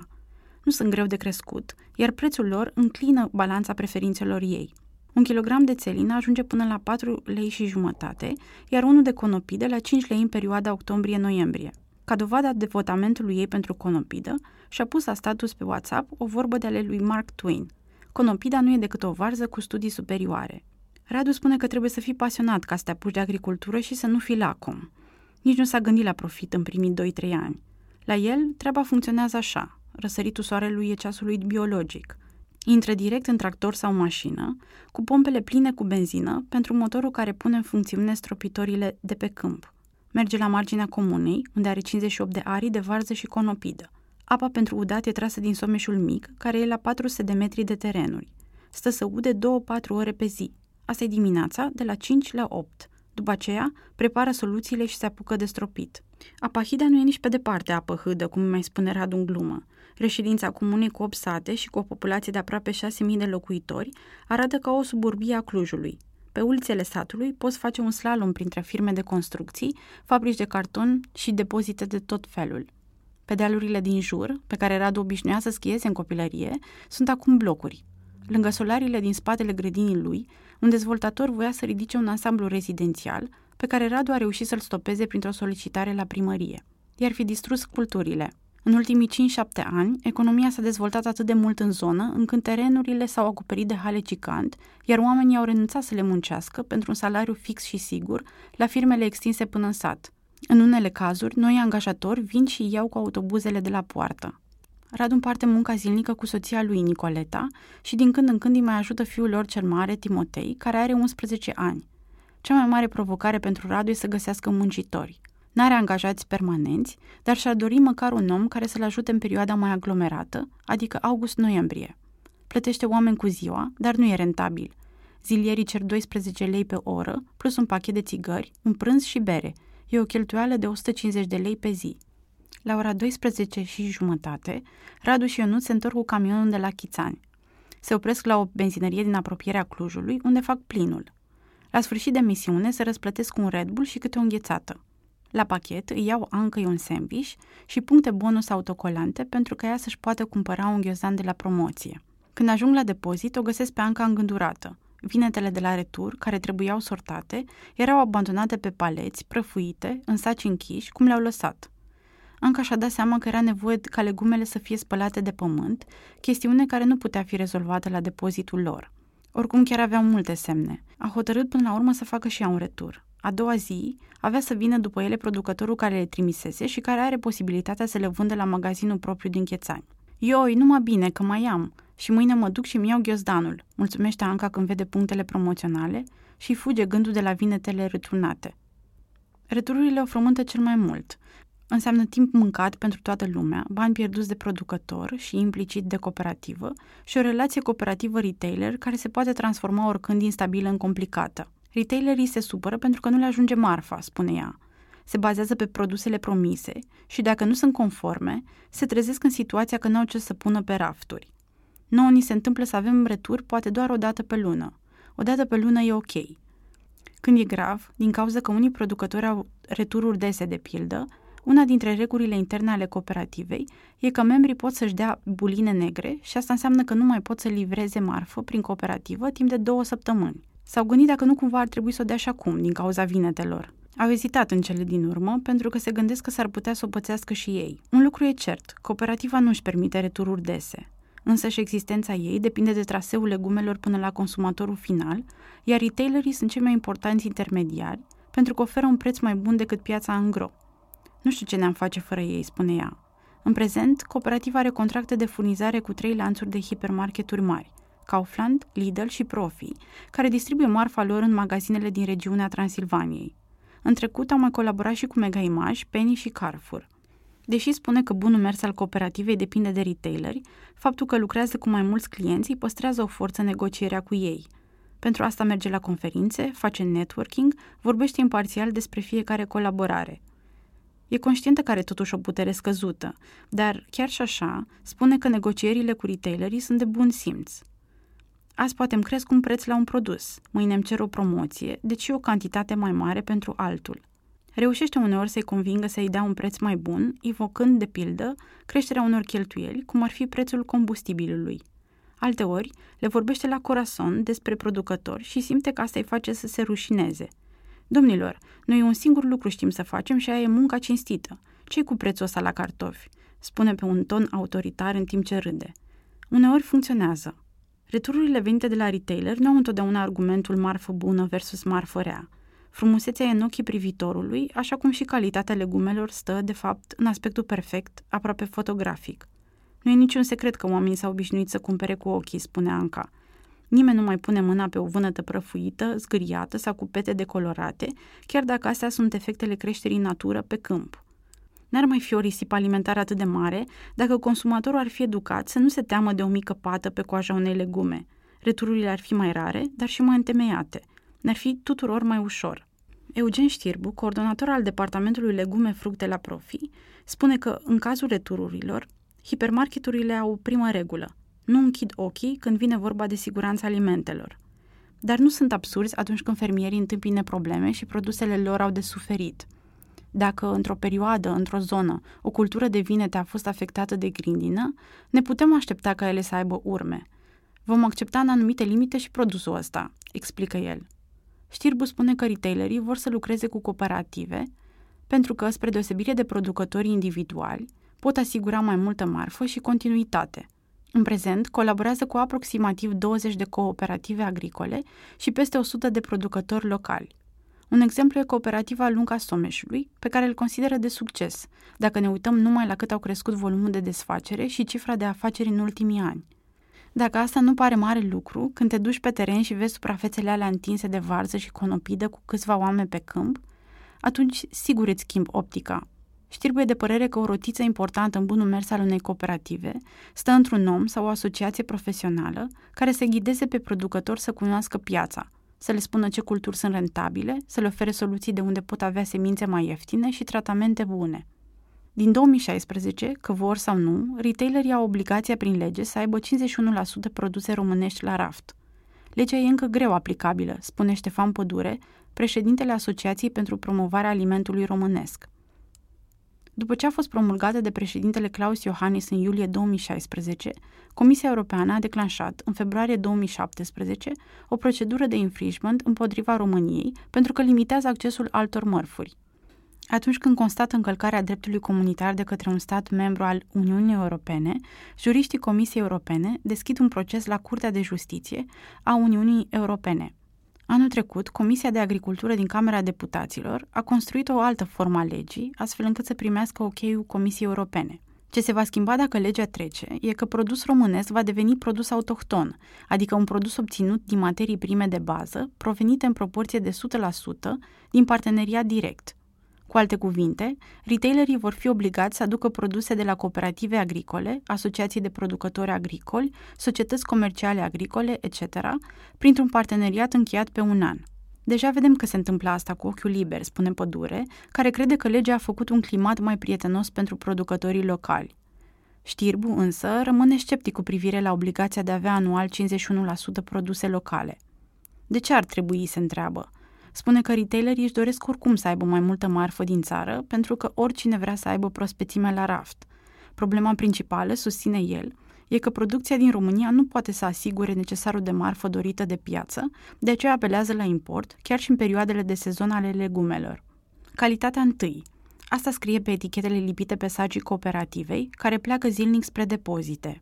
Speaker 1: Nu sunt greu de crescut, iar prețul lor înclină balanța preferințelor ei. Un kilogram de țelină ajunge până la 4 lei și jumătate, iar unul de conopidă la 5 lei în perioada octombrie-noiembrie. Ca dovada devotamentului ei pentru conopidă, și-a pus la status pe WhatsApp o vorbă de ale lui Mark Twain. Conopida nu e decât o varză cu studii superioare. Radu spune că trebuie să fii pasionat ca să te apuci de agricultură și să nu fii lacom. Nici nu s-a gândit la profit în primii 2-3 ani. La el, treaba funcționează așa. Răsăritul soarelui e ceasul lui biologic. Intră direct în tractor sau mașină, cu pompele pline cu benzină, pentru motorul care pune în funcțiune stropitorile de pe câmp. Merge la marginea comunei, unde are 58 de arii de varză și conopidă. Apa pentru udat e trasă din someșul mic, care e la 400 de metri de terenuri. Stă să ude 2-4 ore pe zi. Asta e dimineața, de la 5 la 8. După aceea, prepară soluțiile și se apucă de stropit. Apahida nu e nici pe departe apă hâdă, cum mai spune Radu în glumă. Reședința comunei cu 8 sate și cu o populație de aproape 6.000 de locuitori arată ca o suburbie a Clujului. Pe ulițele satului poți face un slalom printre firme de construcții, fabrici de carton și depozite de tot felul. Pe dealurile din jur, pe care Radu obișnuia să schieze în copilărie, sunt acum blocuri. Lângă solarile din spatele grădinii lui, un dezvoltator voia să ridice un ansamblu rezidențial, pe care Radu a reușit să-l stopeze printr-o solicitare la primărie. I-ar fi distrus culturile. În ultimii 5-7 ani, economia s-a dezvoltat atât de mult în zonă, încât terenurile s-au acoperit de hale gigant, iar oamenii au renunțat să le muncească pentru un salariu fix și sigur la firmele extinse până în sat – în unele cazuri, noi angajatori vin și iau cu autobuzele de la poartă. Radu împarte munca zilnică cu soția lui Nicoleta și din când în când îi mai ajută fiul lor cel mare, Timotei, care are 11 ani. Cea mai mare provocare pentru Radu e să găsească muncitori. N-are angajați permanenți, dar și-ar dori măcar un om care să-l ajute în perioada mai aglomerată, adică august-noiembrie. Plătește oameni cu ziua, dar nu e rentabil. Zilierii cer 12 lei pe oră, plus un pachet de țigări, un prânz și bere – E o cheltuială de 150 de lei pe zi. La ora 12 și jumătate, Radu și Ionut se întorc cu camionul de la Chițani. Se opresc la o benzinărie din apropierea Clujului, unde fac plinul. La sfârșit de misiune se răsplătesc cu un Red Bull și câte o înghețată. La pachet îi iau încă un sandwich și puncte bonus autocolante pentru că ea să-și poată cumpăra un ghiozdan de la promoție. Când ajung la depozit, o găsesc pe Anca îngândurată – Vinetele de la retur, care trebuiau sortate, erau abandonate pe paleți, prăfuite, în saci închiși, cum le-au lăsat. Anca și-a dat seama că era nevoie ca legumele să fie spălate de pământ, chestiune care nu putea fi rezolvată la depozitul lor. Oricum chiar aveau multe semne. A hotărât până la urmă să facă și ea un retur. A doua zi avea să vină după ele producătorul care le trimisese și care are posibilitatea să le vândă la magazinul propriu din Chețani. Ioi, numai bine că mai am și mâine mă duc și mi iau ghiozdanul, mulțumește Anca când vede punctele promoționale și fuge gândul de la vinetele returnate. Retururile o frământă cel mai mult. Înseamnă timp mâncat pentru toată lumea, bani pierduți de producător și implicit de cooperativă și o relație cooperativă-retailer care se poate transforma oricând instabilă în complicată. Retailerii se supără pentru că nu le ajunge marfa, spune ea. Se bazează pe produsele promise și dacă nu sunt conforme, se trezesc în situația că n-au ce să pună pe rafturi. Nouă ni se întâmplă să avem returi poate doar o dată pe lună. O dată pe lună e ok. Când e grav, din cauza că unii producători au retururi dese de pildă, una dintre regulile interne ale cooperativei e că membrii pot să-și dea buline negre și asta înseamnă că nu mai pot să livreze marfă prin cooperativă timp de două săptămâni. S-au gândit dacă nu cumva ar trebui să o dea și acum, din cauza vinetelor. Au ezitat în cele din urmă, pentru că se gândesc că s-ar putea să o pățească și ei. Un lucru e cert, cooperativa nu își permite retururi dese. Însă și existența ei depinde de traseul legumelor până la consumatorul final, iar retailerii sunt cei mai importanți intermediari, pentru că oferă un preț mai bun decât piața în gro. Nu știu ce ne-am face fără ei, spune ea. În prezent, cooperativa are contracte de furnizare cu trei lanțuri de hipermarketuri mari, Kaufland, Lidl și Profi, care distribuie marfa lor în magazinele din regiunea Transilvaniei. În trecut au mai colaborat și cu Mega Image, Penny și Carrefour. Deși spune că bunul mers al cooperativei depinde de retaileri, faptul că lucrează cu mai mulți clienți îi păstrează o forță negocierea cu ei. Pentru asta merge la conferințe, face networking, vorbește imparțial despre fiecare colaborare. E conștientă că are totuși o putere scăzută, dar chiar și așa spune că negocierile cu retailerii sunt de bun simț. Azi poate îmi cresc un preț la un produs, mâine îmi cer o promoție, deci o cantitate mai mare pentru altul. Reușește uneori să-i convingă să-i dea un preț mai bun, invocând, de pildă, creșterea unor cheltuieli, cum ar fi prețul combustibilului. Alteori, le vorbește la corazon despre producători și simte că asta îi face să se rușineze. Domnilor, noi un singur lucru știm să facem și aia e munca cinstită. ce cu prețul ăsta la cartofi? Spune pe un ton autoritar în timp ce râde. Uneori funcționează. Retururile venite de la retailer nu au întotdeauna argumentul marfă bună versus marfă rea. Frumusețea e în ochii privitorului, așa cum și calitatea legumelor stă, de fapt, în aspectul perfect, aproape fotografic. Nu e niciun secret că oamenii s-au obișnuit să cumpere cu ochii, spune Anca. Nimeni nu mai pune mâna pe o vânătă prăfuită, zgâriată sau cu pete decolorate, chiar dacă astea sunt efectele creșterii în natură pe câmp. N-ar mai fi o risipă alimentară atât de mare dacă consumatorul ar fi educat să nu se teamă de o mică pată pe coaja unei legume. Retururile ar fi mai rare, dar și mai întemeiate. Ne-ar fi tuturor mai ușor. Eugen Știrbu, coordonator al Departamentului Legume Fructe la Profi, spune că, în cazul retururilor, hipermarketurile au o primă regulă. Nu închid ochii când vine vorba de siguranța alimentelor. Dar nu sunt absurzi atunci când fermierii întâmpină probleme și produsele lor au de suferit – dacă într-o perioadă, într-o zonă, o cultură de vinete a fost afectată de grindină, ne putem aștepta ca ele să aibă urme. Vom accepta în anumite limite și produsul ăsta, explică el. Știrbu spune că retailerii vor să lucreze cu cooperative, pentru că, spre deosebire de producătorii individuali, pot asigura mai multă marfă și continuitate. În prezent, colaborează cu aproximativ 20 de cooperative agricole și peste 100 de producători locali. Un exemplu e cooperativa Lunca Someșului, pe care îl consideră de succes, dacă ne uităm numai la cât au crescut volumul de desfacere și cifra de afaceri în ultimii ani. Dacă asta nu pare mare lucru, când te duci pe teren și vezi suprafețele alea întinse de varză și conopidă cu câțiva oameni pe câmp, atunci sigur îți schimb optica. Știrbuie de părere că o rotiță importantă în bunul mers al unei cooperative stă într-un om sau o asociație profesională care să ghideze pe producător să cunoască piața – să le spună ce culturi sunt rentabile, să le ofere soluții de unde pot avea semințe mai ieftine și tratamente bune. Din 2016, că vor sau nu, retailerii au obligația prin lege să aibă 51% produse românești la raft. Legea e încă greu aplicabilă, spune Ștefan Pădure, președintele Asociației pentru Promovarea Alimentului Românesc. După ce a fost promulgată de președintele Claus Iohannis în iulie 2016, Comisia Europeană a declanșat, în februarie 2017, o procedură de infringement împotriva României pentru că limitează accesul altor mărfuri. Atunci când constată încălcarea dreptului comunitar de către un stat membru al Uniunii Europene, juriștii Comisiei Europene deschid un proces la Curtea de Justiție a Uniunii Europene. Anul trecut, Comisia de Agricultură din Camera Deputaților a construit o altă formă a legii, astfel încât să primească ok-ul Comisiei Europene. Ce se va schimba dacă legea trece e că produs românesc va deveni produs autohton, adică un produs obținut din materii prime de bază, provenite în proporție de 100% din parteneriat direct – cu alte cuvinte, retailerii vor fi obligați să aducă produse de la cooperative agricole, asociații de producători agricoli, societăți comerciale agricole, etc., printr-un parteneriat încheiat pe un an. Deja vedem că se întâmplă asta cu ochiul liber, spune Pădure, care crede că legea a făcut un climat mai prietenos pentru producătorii locali. Știrbu însă rămâne sceptic cu privire la obligația de a avea anual 51% produse locale. De ce ar trebui, se întreabă? Spune că retailerii își doresc oricum să aibă mai multă marfă din țară, pentru că oricine vrea să aibă prospețime la raft. Problema principală, susține el, e că producția din România nu poate să asigure necesarul de marfă dorită de piață, de aceea apelează la import, chiar și în perioadele de sezon ale legumelor. Calitatea întâi. Asta scrie pe etichetele lipite pe sagii cooperativei, care pleacă zilnic spre depozite.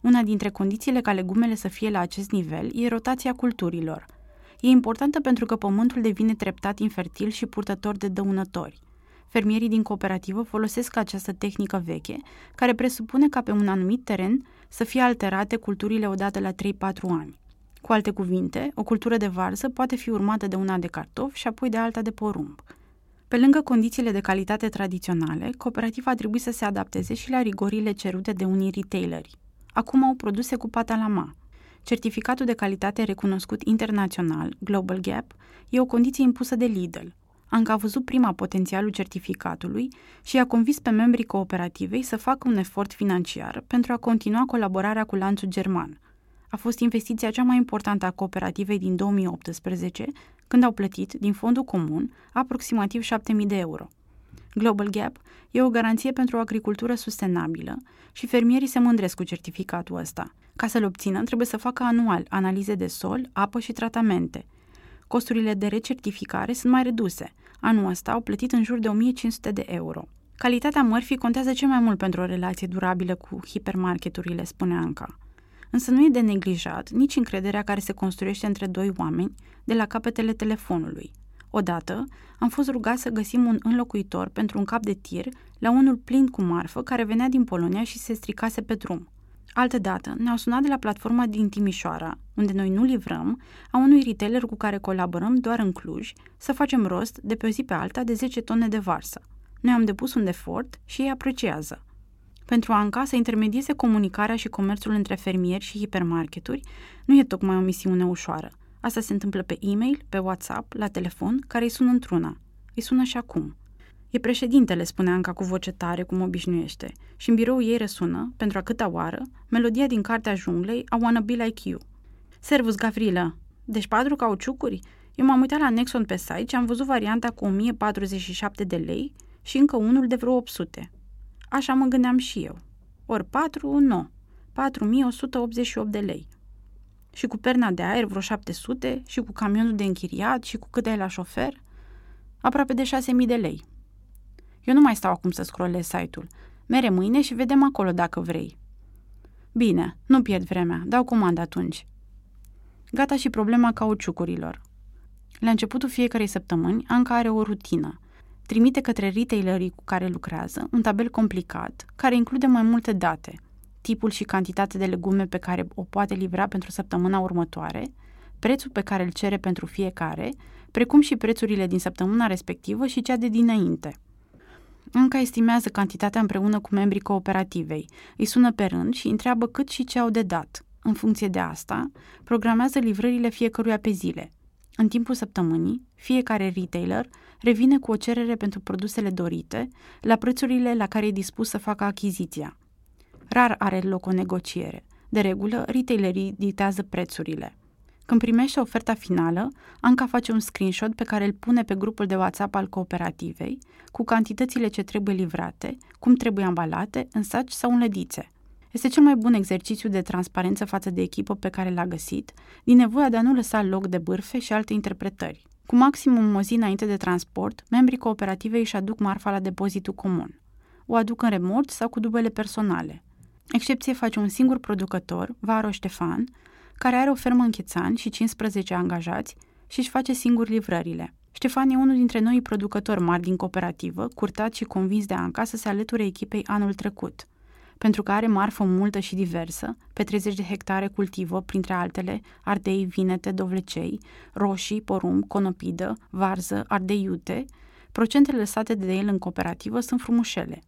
Speaker 1: Una dintre condițiile ca legumele să fie la acest nivel e rotația culturilor – E importantă pentru că pământul devine treptat infertil și purtător de dăunători. Fermierii din cooperativă folosesc această tehnică veche, care presupune ca pe un anumit teren să fie alterate culturile odată la 3-4 ani. Cu alte cuvinte, o cultură de varză poate fi urmată de una de cartofi și apoi de alta de porumb. Pe lângă condițiile de calitate tradiționale, cooperativa a trebuit să se adapteze și la rigorile cerute de unii retaileri. Acum au produse cu pata la ma, Certificatul de calitate recunoscut internațional, Global Gap, e o condiție impusă de Lidl. Anca a văzut prima potențialul certificatului și a convins pe membrii cooperativei să facă un efort financiar pentru a continua colaborarea cu lanțul german. A fost investiția cea mai importantă a cooperativei din 2018, când au plătit, din fondul comun, aproximativ 7.000 de euro. Global Gap e o garanție pentru o agricultură sustenabilă și fermierii se mândresc cu certificatul ăsta. Ca să-l obțină, trebuie să facă anual analize de sol, apă și tratamente. Costurile de recertificare sunt mai reduse. Anul ăsta au plătit în jur de 1500 de euro. Calitatea mărfii contează cel mai mult pentru o relație durabilă cu hipermarketurile, spune Anca. Însă nu e de neglijat nici încrederea care se construiește între doi oameni de la capetele telefonului. Odată am fost rugat să găsim un înlocuitor pentru un cap de tir la unul plin cu marfă care venea din Polonia și se stricase pe drum. Altădată ne-au sunat de la platforma din Timișoara, unde noi nu livrăm, a unui retailer cu care colaborăm doar în Cluj, să facem rost de pe o zi pe alta de 10 tone de varsă. Noi am depus un efort și ei apreciază. Pentru Anca să intermedieze comunicarea și comerțul între fermieri și hipermarketuri nu e tocmai o misiune ușoară. Asta se întâmplă pe e-mail, pe WhatsApp, la telefon, care îi sună într-una. Îi sună și acum. E președintele, spune Anca cu voce tare, cum obișnuiește, și în birou ei răsună, pentru a câta oară, melodia din cartea junglei a Wanna Be Like You. Servus, Gavrilă! Deci patru cauciucuri? Eu m-am uitat la Nexon pe site și am văzut varianta cu 1047 de lei și încă unul de vreo 800. Așa mă gândeam și eu. Ori 4, nu. 4188 de lei. Și cu perna de aer vreo 700 și cu camionul de închiriat și cu cât ai la șofer? Aproape de 6000 de lei. Eu nu mai stau acum să scrollez site-ul. Mere mâine și vedem acolo dacă vrei. Bine, nu pierd vremea, dau comandă atunci. Gata și problema cauciucurilor. La începutul fiecarei săptămâni, Anca are o rutină. Trimite către retailerii cu care lucrează un tabel complicat, care include mai multe date, tipul și cantitatea de legume pe care o poate livra pentru săptămâna următoare, prețul pe care îl cere pentru fiecare, precum și prețurile din săptămâna respectivă și cea de dinainte – încă estimează cantitatea împreună cu membrii cooperativei, îi sună pe rând și întreabă cât și ce au de dat. În funcție de asta, programează livrările fiecăruia pe zile. În timpul săptămânii, fiecare retailer revine cu o cerere pentru produsele dorite, la prețurile la care e dispus să facă achiziția. Rar are loc o negociere. De regulă, retailerii dictează prețurile. Când primește oferta finală, Anca face un screenshot pe care îl pune pe grupul de WhatsApp al cooperativei, cu cantitățile ce trebuie livrate, cum trebuie ambalate, în saci sau în lădițe. Este cel mai bun exercițiu de transparență față de echipă pe care l-a găsit, din nevoia de a nu lăsa loc de bârfe și alte interpretări. Cu maximum o zi înainte de transport, membrii cooperativei își aduc marfa la depozitul comun. O aduc în remort sau cu dubele personale. Excepție face un singur producător, Varo Ștefan, care are o fermă în Chețan și 15 angajați și își face singur livrările. Ștefan e unul dintre noi producători mari din cooperativă, curtat și convins de Anca să se alăture echipei anul trecut – pentru că are marfă multă și diversă, pe 30 de hectare cultivă, printre altele, ardei, vinete, dovlecei, roșii, porumb, conopidă, varză, ardei iute, procentele lăsate de el în cooperativă sunt frumușele.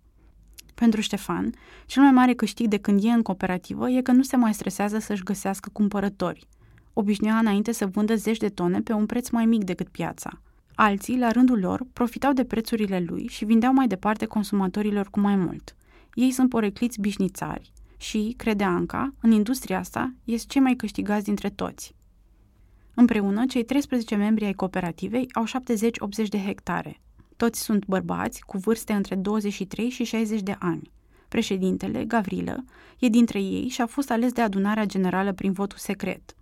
Speaker 1: Pentru Ștefan, cel mai mare câștig de când e în cooperativă e că nu se mai stresează să-și găsească cumpărători. Obișnuia înainte să vândă zeci de tone pe un preț mai mic decât piața. Alții, la rândul lor, profitau de prețurile lui și vindeau mai departe consumatorilor cu mai mult – ei sunt porecliți bișnițari și, crede Anca, în industria asta, ies cei mai câștigați dintre toți. Împreună, cei 13 membri ai cooperativei au 70-80 de hectare. Toți sunt bărbați cu vârste între 23 și 60 de ani. Președintele, Gavrilă, e dintre ei și a fost ales de adunarea generală prin votul secret.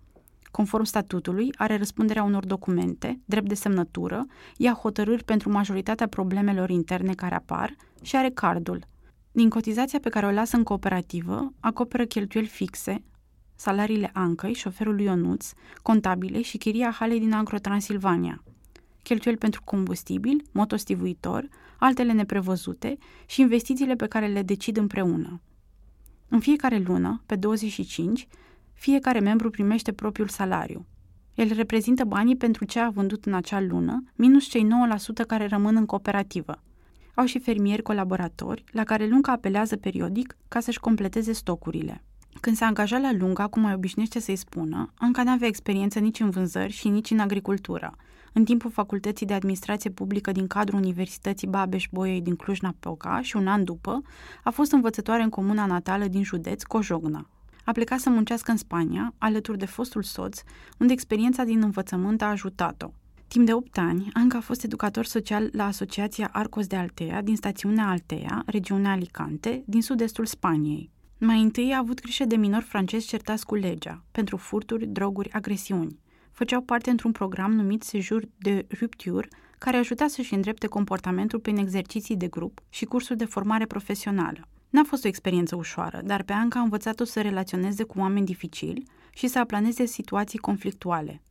Speaker 1: Conform statutului, are răspunderea unor documente, drept de semnătură, ia hotărâri pentru majoritatea problemelor interne care apar și are cardul, din cotizația pe care o lasă în cooperativă, acoperă cheltuieli fixe, salariile Ancăi, șoferului Ionuț, contabile și chiria halei din Agro-Transilvania, cheltuieli pentru combustibil, motostivuitor, altele neprevăzute și investițiile pe care le decid împreună. În fiecare lună, pe 25, fiecare membru primește propriul salariu. El reprezintă banii pentru ce a vândut în acea lună, minus cei 9% care rămân în cooperativă – au și fermieri colaboratori, la care Lunga apelează periodic ca să-și completeze stocurile. Când s-a angajat la Lunga, cum mai obișnuiește să-i spună, încă n-avea experiență nici în vânzări și nici în agricultură. În timpul facultății de administrație publică din cadrul Universității Babeș-Bolyai din Cluj-Napoca și un an după, a fost învățătoare în comuna natală din județ, Cojogna. A plecat să muncească în Spania, alături de fostul soț, unde experiența din învățământ a ajutat-o. Timp de 8 ani, Anca a fost educator social la Asociația Arcos de Altea din stațiunea Altea, regiunea Alicante, din sud-estul Spaniei. Mai întâi a avut grijă de minori francezi certați cu legea, pentru furturi, droguri, agresiuni. Făceau parte într-un program numit Sejur de Rupture, care ajuta să-și îndrepte comportamentul prin exerciții de grup și cursuri de formare profesională. N-a fost o experiență ușoară, dar pe Anca a învățat-o să relaționeze cu oameni dificili și să aplaneze situații conflictuale.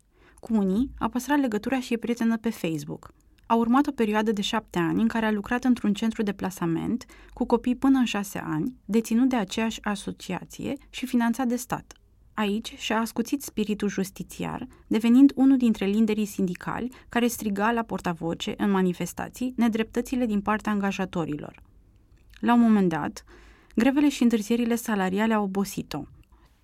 Speaker 1: Cu unii a păstrat legătura și e prietenă pe Facebook. A urmat o perioadă de șapte ani în care a lucrat într-un centru de plasament cu copii până în șase ani, deținut de aceeași asociație și finanțat de stat. Aici și-a ascuțit spiritul justițiar, devenind unul dintre liderii sindicali care striga la portavoce în manifestații nedreptățile din partea angajatorilor. La un moment dat, grevele și întârzierile salariale au obosit-o –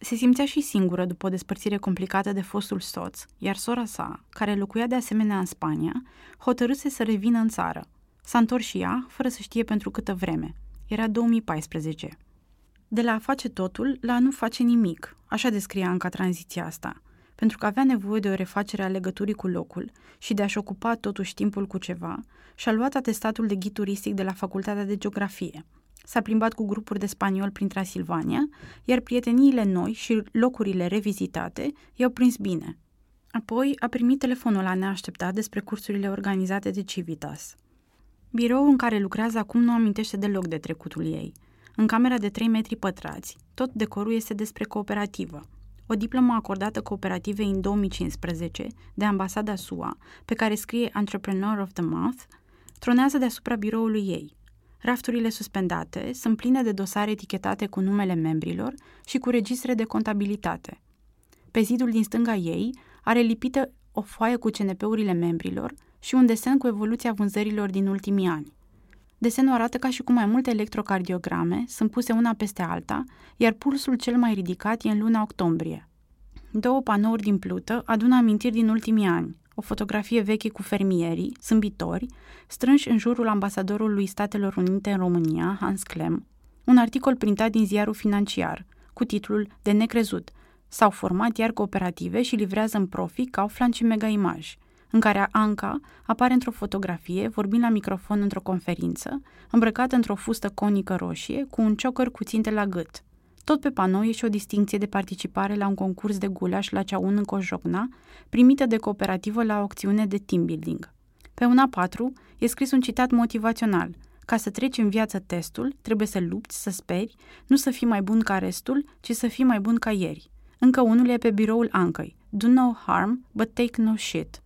Speaker 1: se simțea și singură după o despărțire complicată de fostul soț, iar sora sa, care locuia de asemenea în Spania, hotărâse să revină în țară. S-a întors și ea, fără să știe pentru câtă vreme. Era 2014. De la a face totul la a nu face nimic, așa descria încă tranziția asta, pentru că avea nevoie de o refacere a legăturii cu locul și de a-și ocupa totuși timpul cu ceva, și-a luat atestatul de ghid turistic de la Facultatea de Geografie – S-a plimbat cu grupuri de spaniol prin Transilvania, iar prieteniile noi și locurile revizitate i-au prins bine. Apoi a primit telefonul la neașteptat despre cursurile organizate de Civitas. Biroul în care lucrează acum nu amintește deloc de trecutul ei. În camera de 3 metri pătrați, tot decorul este despre cooperativă. O diplomă acordată cooperativei în 2015 de ambasada SUA, pe care scrie Entrepreneur of the Month, tronează deasupra biroului ei – Rafturile suspendate sunt pline de dosare etichetate cu numele membrilor și cu registre de contabilitate. Pe zidul din stânga ei are lipită o foaie cu CNP-urile membrilor și un desen cu evoluția vânzărilor din ultimii ani. Desenul arată ca și cum mai multe electrocardiograme sunt puse una peste alta, iar pulsul cel mai ridicat e în luna octombrie. Două panouri din plută adună amintiri din ultimii ani, o fotografie veche cu fermierii, sâmbitori, strânși în jurul ambasadorului Statelor Unite în România, Hans Klem, un articol printat din ziarul financiar, cu titlul De necrezut, S-au format iar cooperative și livrează în profit Kaufland și Mega Image, în care Anca apare într-o fotografie, vorbind la microfon într-o conferință, îmbrăcată într-o fustă conică roșie, cu un ciocăr cu ținte la gât. Tot pe panou e și o distinție de participare la un concurs de gulaș la ceaun în Cojocna, primită de cooperativă la o acțiune de team building. Pe una 4 e scris un citat motivațional. Ca să treci în viață testul, trebuie să lupți, să speri, nu să fii mai bun ca restul, ci să fii mai bun ca ieri. Încă unul e pe biroul Ancăi. Do no harm, but take no shit.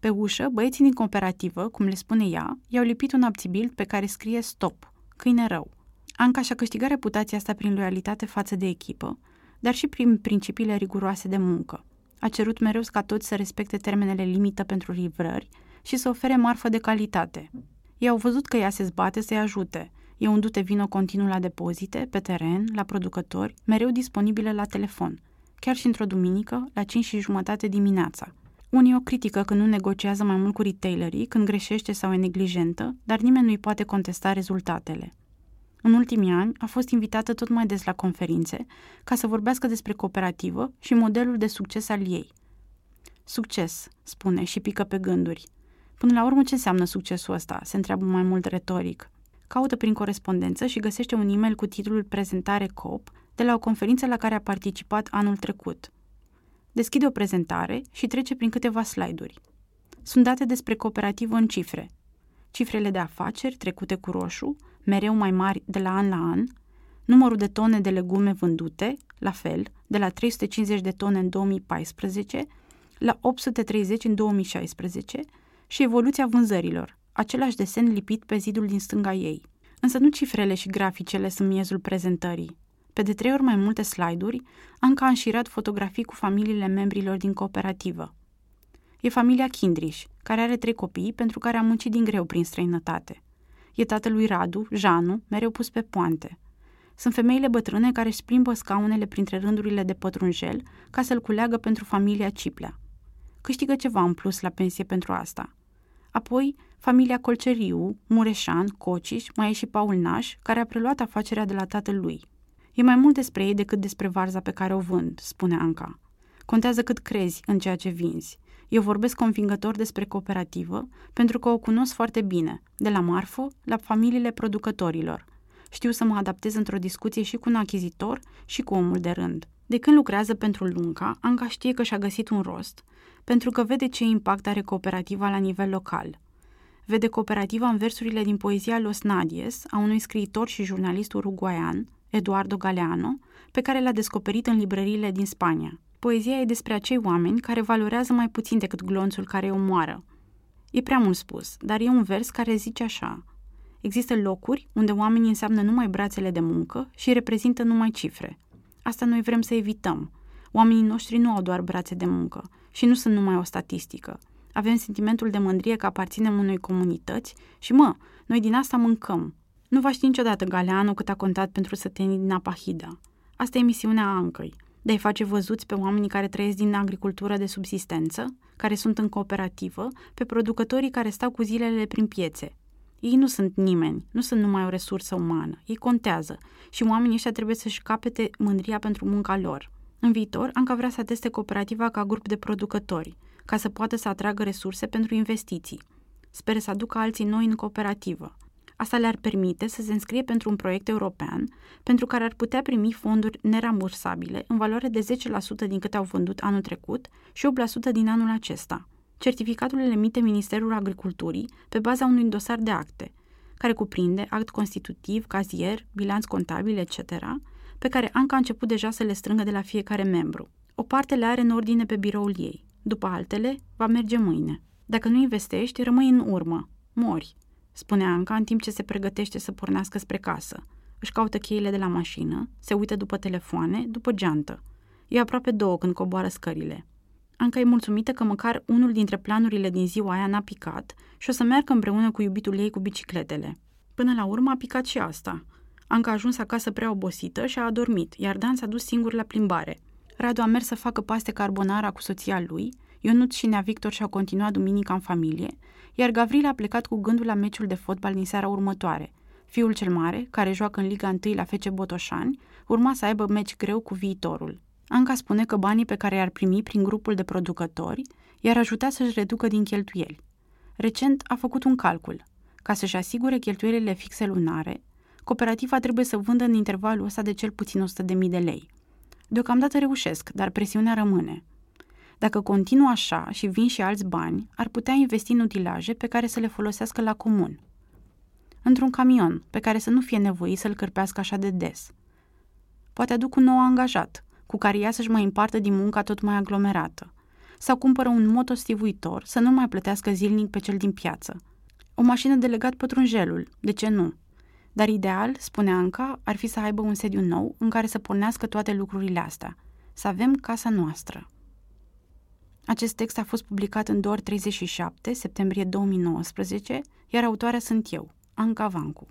Speaker 1: Pe ușă, băieții din cooperativă, cum le spune ea, i-au lipit un abțibil pe care scrie stop, câine rău. Anca și-a câștigat reputația asta prin loialitate față de echipă, dar și prin principiile riguroase de muncă. A cerut mereu ca toți să respecte termenele limită pentru livrări și să ofere marfă de calitate. Ei au văzut că ea se zbate să-i ajute. E un dute vino continuu la depozite, pe teren, la producători, mereu disponibile la telefon, chiar și într-o duminică, la 5 și jumătate dimineața. Unii o critică când nu negociază mai mult cu retailerii, când greșește sau e neglijentă, dar nimeni nu-i poate contesta rezultatele. În ultimii ani a fost invitată tot mai des la conferințe ca să vorbească despre cooperativă și modelul de succes al ei. Succes, spune și pică pe gânduri. Până la urmă, ce înseamnă succesul ăsta? Se întreabă mai mult retoric. Caută prin corespondență și găsește un e-mail cu titlul Prezentare COP de la o conferință la care a participat anul trecut. Deschide o prezentare și trece prin câteva slide-uri. Sunt date despre cooperativă în cifre. Cifrele de afaceri trecute cu roșu, mereu mai mari de la an la an, numărul de tone de legume vândute, la fel, de la 350 de tone în 2014 la 830 în 2016 și evoluția vânzărilor, același desen lipit pe zidul din stânga ei. Însă nu cifrele și graficele sunt miezul prezentării. Pe de trei ori mai multe slide-uri, Anca a înșirat fotografii cu familiile membrilor din cooperativă. E familia Kindriș, care are trei copii pentru care a muncit din greu prin străinătate. E tatălui Radu, Janu, mereu pus pe poante. Sunt femeile bătrâne care își plimbă scaunele printre rândurile de pătrunjel ca să-l culeagă pentru familia Ciplea. Câștigă ceva în plus la pensie pentru asta. Apoi, familia Colceriu, Mureșan, Cociș, mai e și Paul Naș, care a preluat afacerea de la tatăl lui. E mai mult despre ei decât despre varza pe care o vând, spune Anca. Contează cât crezi în ceea ce vinzi. Eu vorbesc convingător despre cooperativă pentru că o cunosc foarte bine, de la marfă la familiile producătorilor. Știu să mă adaptez într-o discuție și cu un achizitor și cu omul de rând. De când lucrează pentru Lunca, Anca știe că și-a găsit un rost, pentru că vede ce impact are cooperativa la nivel local. Vede cooperativa în versurile din poezia Los Nadies a unui scriitor și jurnalist uruguaian, Eduardo Galeano, pe care l-a descoperit în librăriile din Spania. Poezia e despre acei oameni care valorează mai puțin decât glonțul care îi omoară. E prea mult spus, dar e un vers care zice așa. Există locuri unde oamenii înseamnă numai brațele de muncă și reprezintă numai cifre. Asta noi vrem să evităm. Oamenii noștri nu au doar brațe de muncă și nu sunt numai o statistică. Avem sentimentul de mândrie că aparținem unei comunități și, mă, noi din asta mâncăm. Nu va ști niciodată Galeanu cât a contat pentru sătenii din Apahida. Asta e misiunea Ancăi, de a-i face văzuți pe oamenii care trăiesc din agricultură de subsistență, care sunt în cooperativă, pe producătorii care stau cu zilele prin piețe. Ei nu sunt nimeni, nu sunt numai o resursă umană, ei contează și oamenii ăștia trebuie să-și capete mândria pentru munca lor. În viitor, Anca vrea să ateste cooperativa ca grup de producători, ca să poată să atragă resurse pentru investiții. Sper să aducă alții noi în cooperativă. Asta le-ar permite să se înscrie pentru un proiect european, pentru care ar putea primi fonduri nerambursabile în valoare de 10% din câte au vândut anul trecut și 8% din anul acesta. Certificatul le emite Ministerul Agriculturii pe baza unui dosar de acte, care cuprinde act constitutiv, cazier, bilanț contabil, etc., pe care Anca a început deja să le strângă de la fiecare membru. O parte le are în ordine pe biroul ei, după altele va merge mâine. Dacă nu investești, rămâi în urmă, mori, spune Anca în timp ce se pregătește să pornească spre casă. Își caută cheile de la mașină, se uită după telefoane, după geantă. E aproape două când coboară scările. Anca e mulțumită că măcar unul dintre planurile din ziua aia n-a picat și o să meargă împreună cu iubitul ei cu bicicletele. Până la urmă a picat și asta. Anca a ajuns acasă prea obosită și a adormit, iar Dan s-a dus singur la plimbare. Radu a mers să facă paste carbonara cu soția lui, Ionut și Nea Victor și-au continuat duminica în familie, iar Gavril a plecat cu gândul la meciul de fotbal din seara următoare. Fiul cel mare, care joacă în Liga 1 la Fece Botoșani, urma să aibă meci greu cu viitorul. Anca spune că banii pe care i-ar primi prin grupul de producători i-ar ajuta să-și reducă din cheltuieli. Recent a făcut un calcul. Ca să-și asigure cheltuielile fixe lunare, cooperativa trebuie să vândă în intervalul ăsta de cel puțin 100.000 de lei. Deocamdată reușesc, dar presiunea rămâne. Dacă continuă așa și vin și alți bani, ar putea investi în utilaje pe care să le folosească la comun. Într-un camion, pe care să nu fie nevoit să-l cârpească așa de des. Poate aduc un nou angajat, cu care ea să-și mai împartă din munca tot mai aglomerată. Sau cumpără un motostivuitor să nu mai plătească zilnic pe cel din piață. O mașină de legat pătrunjelul, de ce nu? Dar ideal, spune Anca, ar fi să aibă un sediu nou în care să pornească toate lucrurile astea. Să avem casa noastră. Acest text a fost publicat în 2 37, septembrie 2019, iar autoarea sunt eu, Anca Vancu.